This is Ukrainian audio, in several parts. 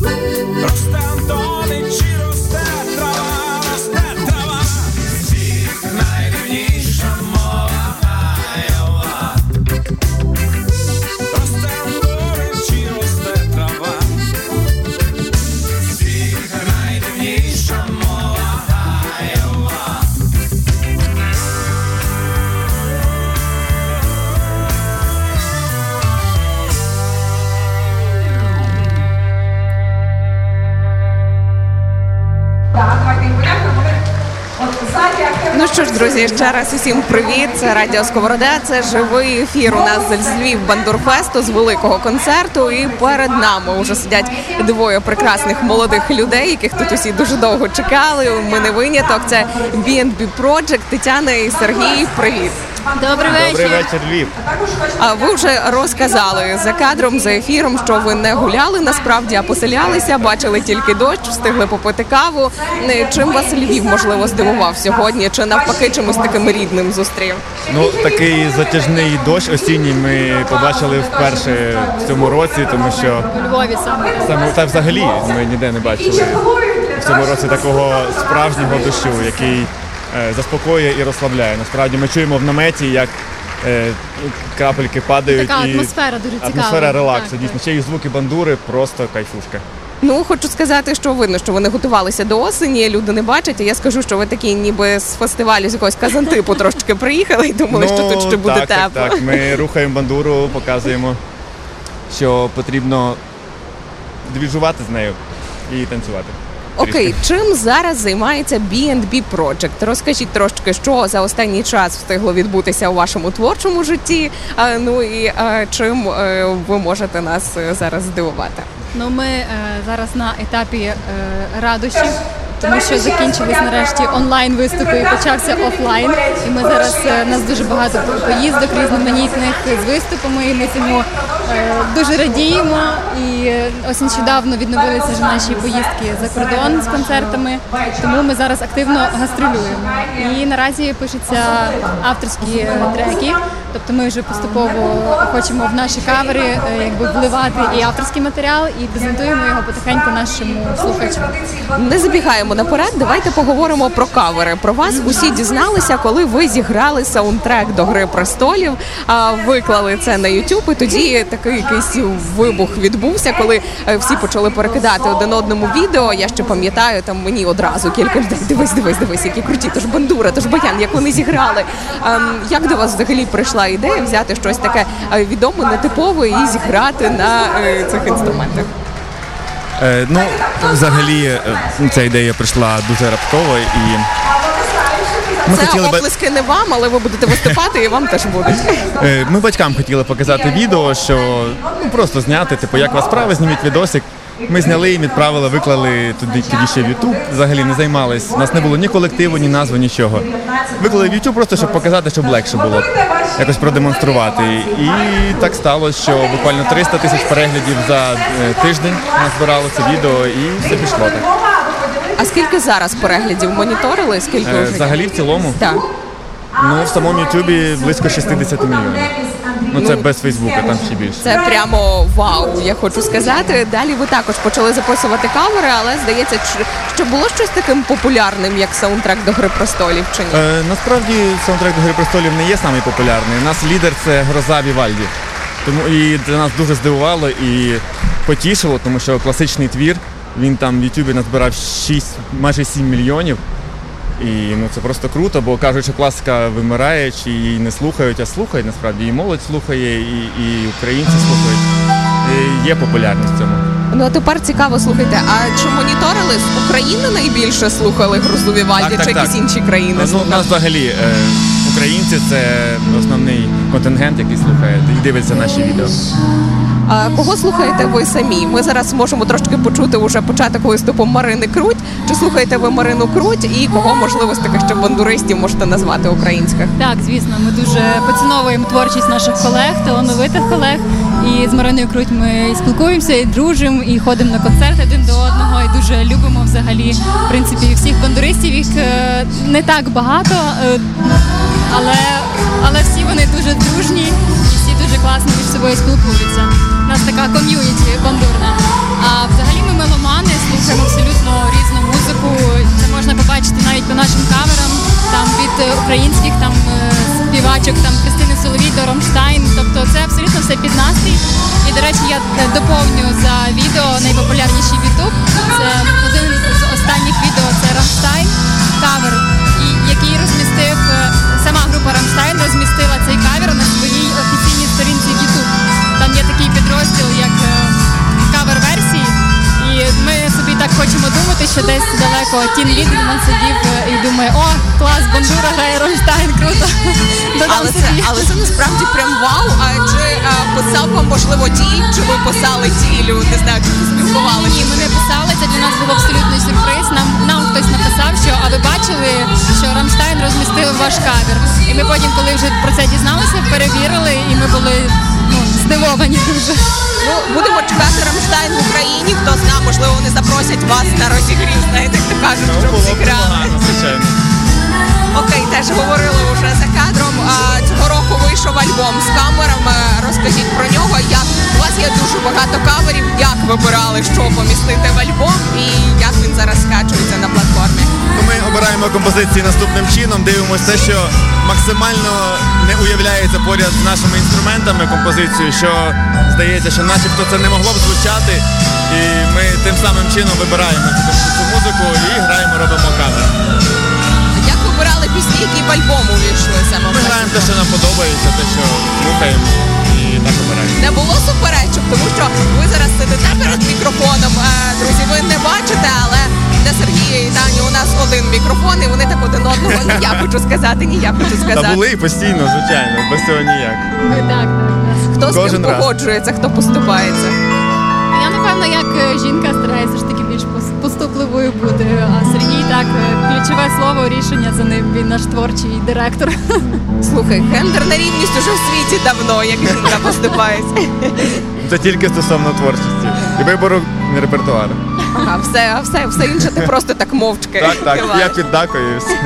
That's ж, друзі, ще раз усім привіт. Це Радіо Сковорода. Це живий ефір у нас з Львів Бандурфесту з великого концерту. І перед нами вже сидять двоє прекрасних молодих людей, яких тут усі дуже довго чекали. Ми не виняток. Це B&B Project, Тетяна і Сергій. Привіт. Добрий вечір. Добрий вечір, Львів. А ви вже розказали за кадром, за ефіром, що ви не гуляли насправді, а поселялися, бачили тільки дощ, встигли попити каву. Чим вас Львів можливо здивував сьогодні? Чи навпаки чимось таким рідним зустрів? Ну такий затяжний дощ осінній ми побачили вперше в цьому році, тому що У Львові саме. саме та взагалі ми ніде не бачили в цьому році такого справжнього дощу, який заспокоює і розслабляє. Насправді ми чуємо в наметі, як е, крапельки падають Така і атмосфера дуже цікава. атмосфера релаксу. Так, Дійсно, ще й звуки бандури просто кайфушка. Ну хочу сказати, що видно, що вони готувалися до осені. Люди не бачать. А я скажу, що ви такі, ніби з фестивалю з якогось казантипу трошечки приїхали і думали, що тут ще буде Ну, так, тепло. Так, так. Ми рухаємо бандуру, показуємо, що потрібно двіжувати з нею і танцювати. Окей, чим зараз займається B&B Project? Розкажіть трошки, що за останній час встигло відбутися у вашому творчому житті. А, ну і а, чим е, ви можете нас е, зараз здивувати? Ну ми е, зараз на етапі е, радощів, тому що закінчились нарешті онлайн виступи і почався офлайн. І ми зараз е, у нас дуже багато поїздок різноманітних з виступами. І ми цьому дуже радіємо. І е, ось нещодавно відновилися вже наші поїздки за кордон з концертами. Тому ми зараз активно гастролюємо. І наразі пишуться авторські е, треки. Тобто ми вже поступово хочемо в наші кавери е, якби вливати і авторський матеріал, і презентуємо його потихеньку нашому слухачу. Не забігаємо наперед. Давайте поговоримо про кавери. Про вас усі дізналися, коли ви зіграли саундтрек до Гри престолів. Виклали це на YouTube, І тоді такий якийсь вибух відбувся, коли е, всі почали перекидати один одному відео. Я ще пам'ятаю, там мені одразу кілька людей. Дивись, дивись, дивись, які круті. Тож бандура, тож баян, як вони зіграли. Ем, Як до вас взагалі прийшла ідея взяти щось таке е, відоме, нетипове і зіграти на е, цих інструментах? Е, ну, взагалі, е, ця ідея прийшла дуже раптово і. Ми Це хотіли оплески не вам, але ви будете виступати і вам теж будуть. Ми батькам хотіли показати відео, що ну просто зняти, типу, як вас справи, зніміть відосик. Ми зняли і відправили, виклали туди тоді ще в YouTube. Взагалі не займались. У нас не було ні колективу, ні назви, нічого. Виклали в YouTube просто, щоб показати, щоб легше було якось продемонструвати. І так сталося, що буквально 300 тисяч переглядів за е, тиждень назбирало це відео, і все пішло так. А скільки зараз переглядів моніторили? Скільки Е, вже? Взагалі в цілому, Так. Ну в самому Ютубі близько 60 мільйонів. Ну це без Фейсбука, там ще більше. Це прямо вау, я хочу сказати. Далі ви також почали записувати кавери, але здається, що було щось таким популярним, як саундтрек до Гри престолів чи ні? Е, насправді саундтрек до Гри престолів не є самий популярний. У нас лідер це гроза Вівальді. Тому і для нас дуже здивувало і потішило, тому що класичний твір. Він там в Ютубі назбирав 6, майже 7 мільйонів. І ну це просто круто, бо кажуть, що класика вимирає, чи її не слухають, а слухають насправді. І молодь слухає, і, і українці слухають. І є популярність в цьому. Ну а тепер цікаво слухайте. А чи моніторили з України найбільше слухали Грозу Вівальді, Так, так, якісь так. інші країни? Ну, у нас взагалі е, українці це основний контингент, який слухає і дивиться наші відео. А кого слухаєте ви самі? Ми зараз можемо трошки почути уже початок виступу Марини Круть. Чи слухаєте ви Марину Круть і кого можливо з таких ще бандуристів можете назвати українських? Так, звісно, ми дуже поціновуємо творчість наших колег, талановитих колег. І з Мариною Круть ми спілкуємося, і дружимо, і ходимо на концерти один до одного, і дуже любимо взагалі в принципі всіх бандуристів. Їх е, не так багато, е, але, але всі вони дуже дружні дуже класно між собою спілкуються. У нас така ком'юніті бандурна. А взагалі ми меломани слухаємо абсолютно різну музику. Це можна побачити навіть по нашим каверам, там від українських там е, співачок, там Кристини Соловій до Ромштайн. Тобто це абсолютно все під настрій. І, до речі, я е, доповню за відео найпопулярніший в ютуб. Це один з останніх відео це Ромштайн. Що десь далеко Тін Лідман сидів е, і думає, о, клас, бандура грає Ромштайн, круто. Але це, але це насправді прям вау. А чи а, писав вам можливо діль, чи ви писали ділю? Не знаю, чи спілкувалися? Ні, ми не писали, це для нас був абсолютний сюрприз. Нам, нам хтось написав, що а ви бачили, що Рамштайн розмістив ваш кавер. І ми потім, коли вже про це дізналися, перевірили, і ми були здивовані дуже. Ну, будемо чекати Рамштайн в Україні. Хто зна, можливо, вони запросять вас на розігрів, знаєте, як то кажуть, щоб було б зіграли. звичайно. Окей, теж говорили вже за кадром. А, цього року вийшов альбом з камерами. Розкажіть про нього. Як у вас є дуже багато каверів. Як вибирали, що помістити в альбом, і як він зараз скачується на платформі? Ну, Ми обираємо композиції наступним чином, дивимося те, що максимально не уявляється поряд з нашими інструментами композицію, що здається, що начебто це не могло б звучати. І ми тим самим чином вибираємо цю, цю музику і граємо, робимо кавер. Як вибирали пісні, які в альбом увійшли саме? Ми граємо те, що нам подобається, те, що слухаємо, і обираємо. Не було суперечок, тому що ви зараз сидите перед мікрофоном. Е, Друзі, ви не бачите, але для Сергія і Тані у нас один мікрофон, і вони так один одного ні я хочу сказати, ні я хочу Та сказати. були і постійно, звичайно, без цього ніяк. Так, так. Хто з ким погоджується, хто поступається. Я напевно, як е, жінка стараюся ж таки поступливою бути. А Сергій так е, ключове слово рішення за ним. Він наш творчий директор. Слухай, гендерна рівність уже в світі давно, як жінка поступається. Це тільки стосовно творчості і вибору репертуару. Ага, все, а все, все інше ти просто так мовчки. Так, так, киваєш. я піддакую і все.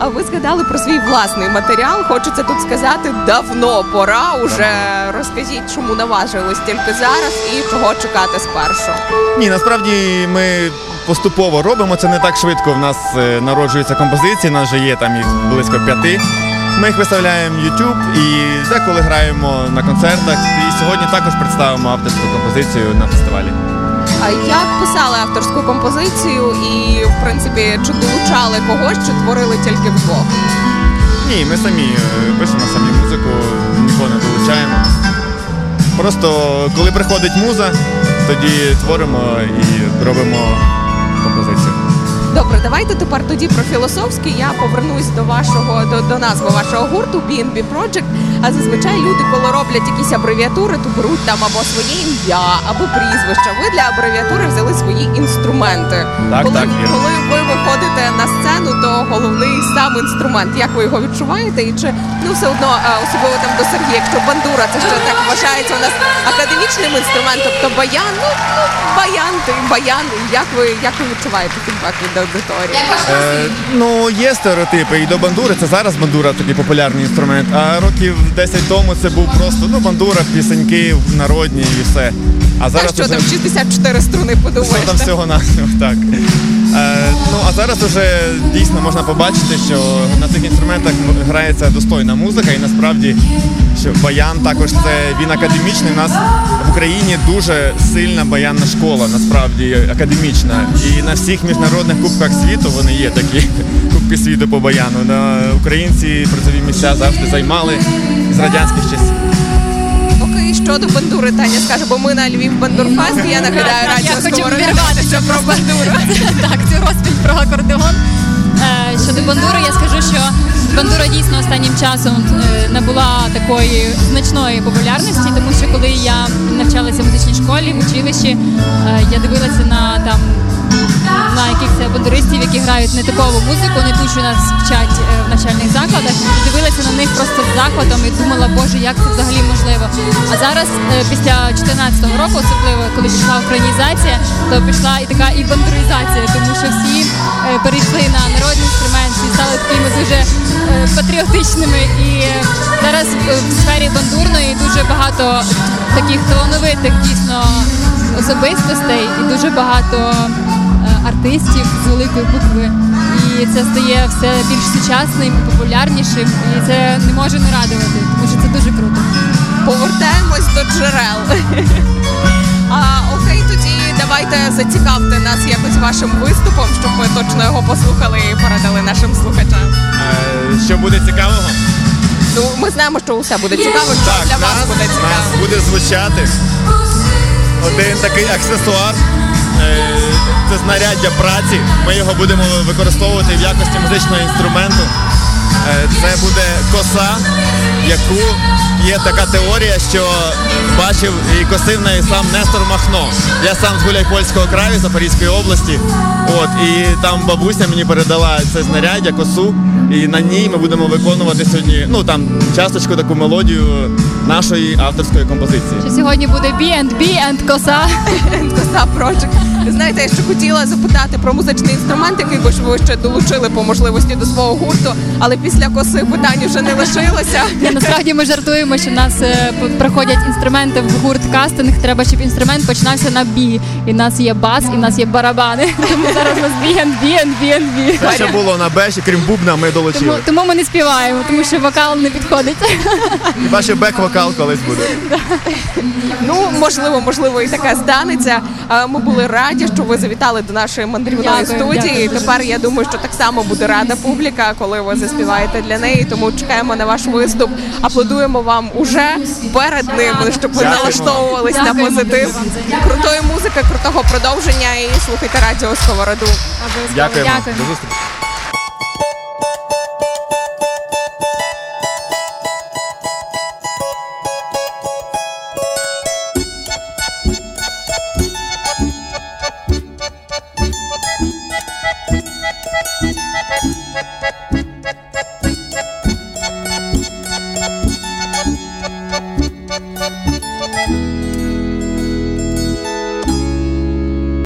А ви згадали про свій власний матеріал. Хочеться тут сказати давно пора. Уже розкажіть, чому наважились тільки зараз і чого чекати спершу. Ні, насправді ми поступово робимо це не так швидко. В нас е, народжуються композиції, нас вже є там їх близько п'яти. Ми їх виставляємо в YouTube і деколи граємо на концертах. І сьогодні також представимо авторську композицію на фестивалі. Як писали авторську композицію і, в принципі, чи долучали когось, чи творили тільки вдвох? Ні, ми самі е, пишемо самі музику, нікого не долучаємо. Просто коли приходить муза, тоді творимо і робимо композицію. Добре, давайте тепер тоді про філософське. Я повернусь до вашого до, до назви вашого гурту BNB Project. А зазвичай люди, коли роблять якісь абревіатури, то беруть там або своє ім'я, або прізвище. Ви для абревіатури взяли свої інструменти. Так, коли, так, коли ви виходите на сцену, то головний сам інструмент. Як ви його відчуваєте? І чи ну все одно, особливо там до Сергія, якщо бандура, це ще так вважається у нас академічним інструментом, то баян, ну, ну баян, ти баян. Як ви як ви відчуваєте фідбек від аудиторії? Е, ну, є стереотипи. І до бандури, це зараз бандура такий популярний інструмент. А років 10 тому це був просто ну, бандура, пісеньки народні і все. А А зараз що уже- там 64 струни Що там всього на так. Ну а зараз вже дійсно можна побачити, що на цих інструментах грається достойна музика, і насправді що баян також це він академічний. У нас в Україні дуже сильна баянна школа, насправді академічна. І на всіх міжнародних кубках світу вони є такі кубки світу по баяну. На українці призові місця завжди займали з радянських часів. Поки щодо бандури, Таня скаже, бо ми на Львів Бандурфест, і я нагадаю радіо я хочу вірватися про бандуру. так, цю розповідь про акордеон. Е, Щодо бандури, я скажу, що бандура дійсно останнім часом е, набула такої значної популярності, тому що коли я навчалася в музичній школі, в училищі, е, я дивилася на там. На якихось бандуристів, які грають не типову музику, не ту, що нас вчать е, в навчальних закладах, дивилася на них просто з захватом і думала, боже, як це взагалі можливо. А зараз, е, після 2014 року, особливо коли пішла українізація, то пішла і така і бандуризація, тому що всі е, перейшли на народні інструменти, стали такими дуже е, патріотичними. І е, зараз в сфері бандурної дуже багато таких талановитих дійсно особистостей і дуже багато е, артистів з великої букви. І це стає все більш сучасним, популярнішим, і це не може не радувати, тому що це дуже круто. Повертаємось до джерел. А, окей, тоді давайте зацікавте нас якось вашим виступом, щоб ми точно його послухали і передали нашим слухачам. Е, Що буде цікавого? Ну, ми знаємо, що усе буде цікаво, що Так, для вас нас, буде цікаво. нас буде звучати один такий аксесуар. Е, Це знаряддя праці. Ми його будемо використовувати в якості музичного інструменту. Е, Це буде коса, яку є така теорія, що бачив і косив нею сам Нестор Махно. Я сам з Гуляйпольського краю, Запорізької області. От, і там бабуся мені передала це знаряддя, косу, і на ній ми будемо виконувати сьогодні, ну там часточку таку мелодію нашої авторської композиції. Що сьогодні буде B&B and коса. Коса Project. Знаєте, я ще хотіла запитати про музичний інструмент, який би ж ви ще долучили по можливості до свого гурту, але після коси питань вже не лишилося. Ні, Насправді ми жартуємо, що в нас е, проходять інструменти в гурт кастинг. Треба, щоб інструмент починався на бі. І в нас є бас, і в нас є барабани. Тому зараз у нас B&B and B&B. Це ще було на беші, крім бубна, ми Тому, долучили. тому ми не співаємо, тому що вокал не підходить. Хіба ще бек-вокал колись буде. Ну, можливо, можливо, і таке станеться. Ми були раді, що ви завітали до нашої мандрівної Дякую, студії. дякую. Тепер я думаю, що так само буде рада публіка, коли ви заспіваєте для неї. Тому чекаємо на ваш виступ. Аплодуємо вам уже перед ним, щоб ви налаштовувались на позитив. Крутої музики, крутого продовження і слухайте радіо Сковороду. Дякуємо. Дякую. До зустрічі.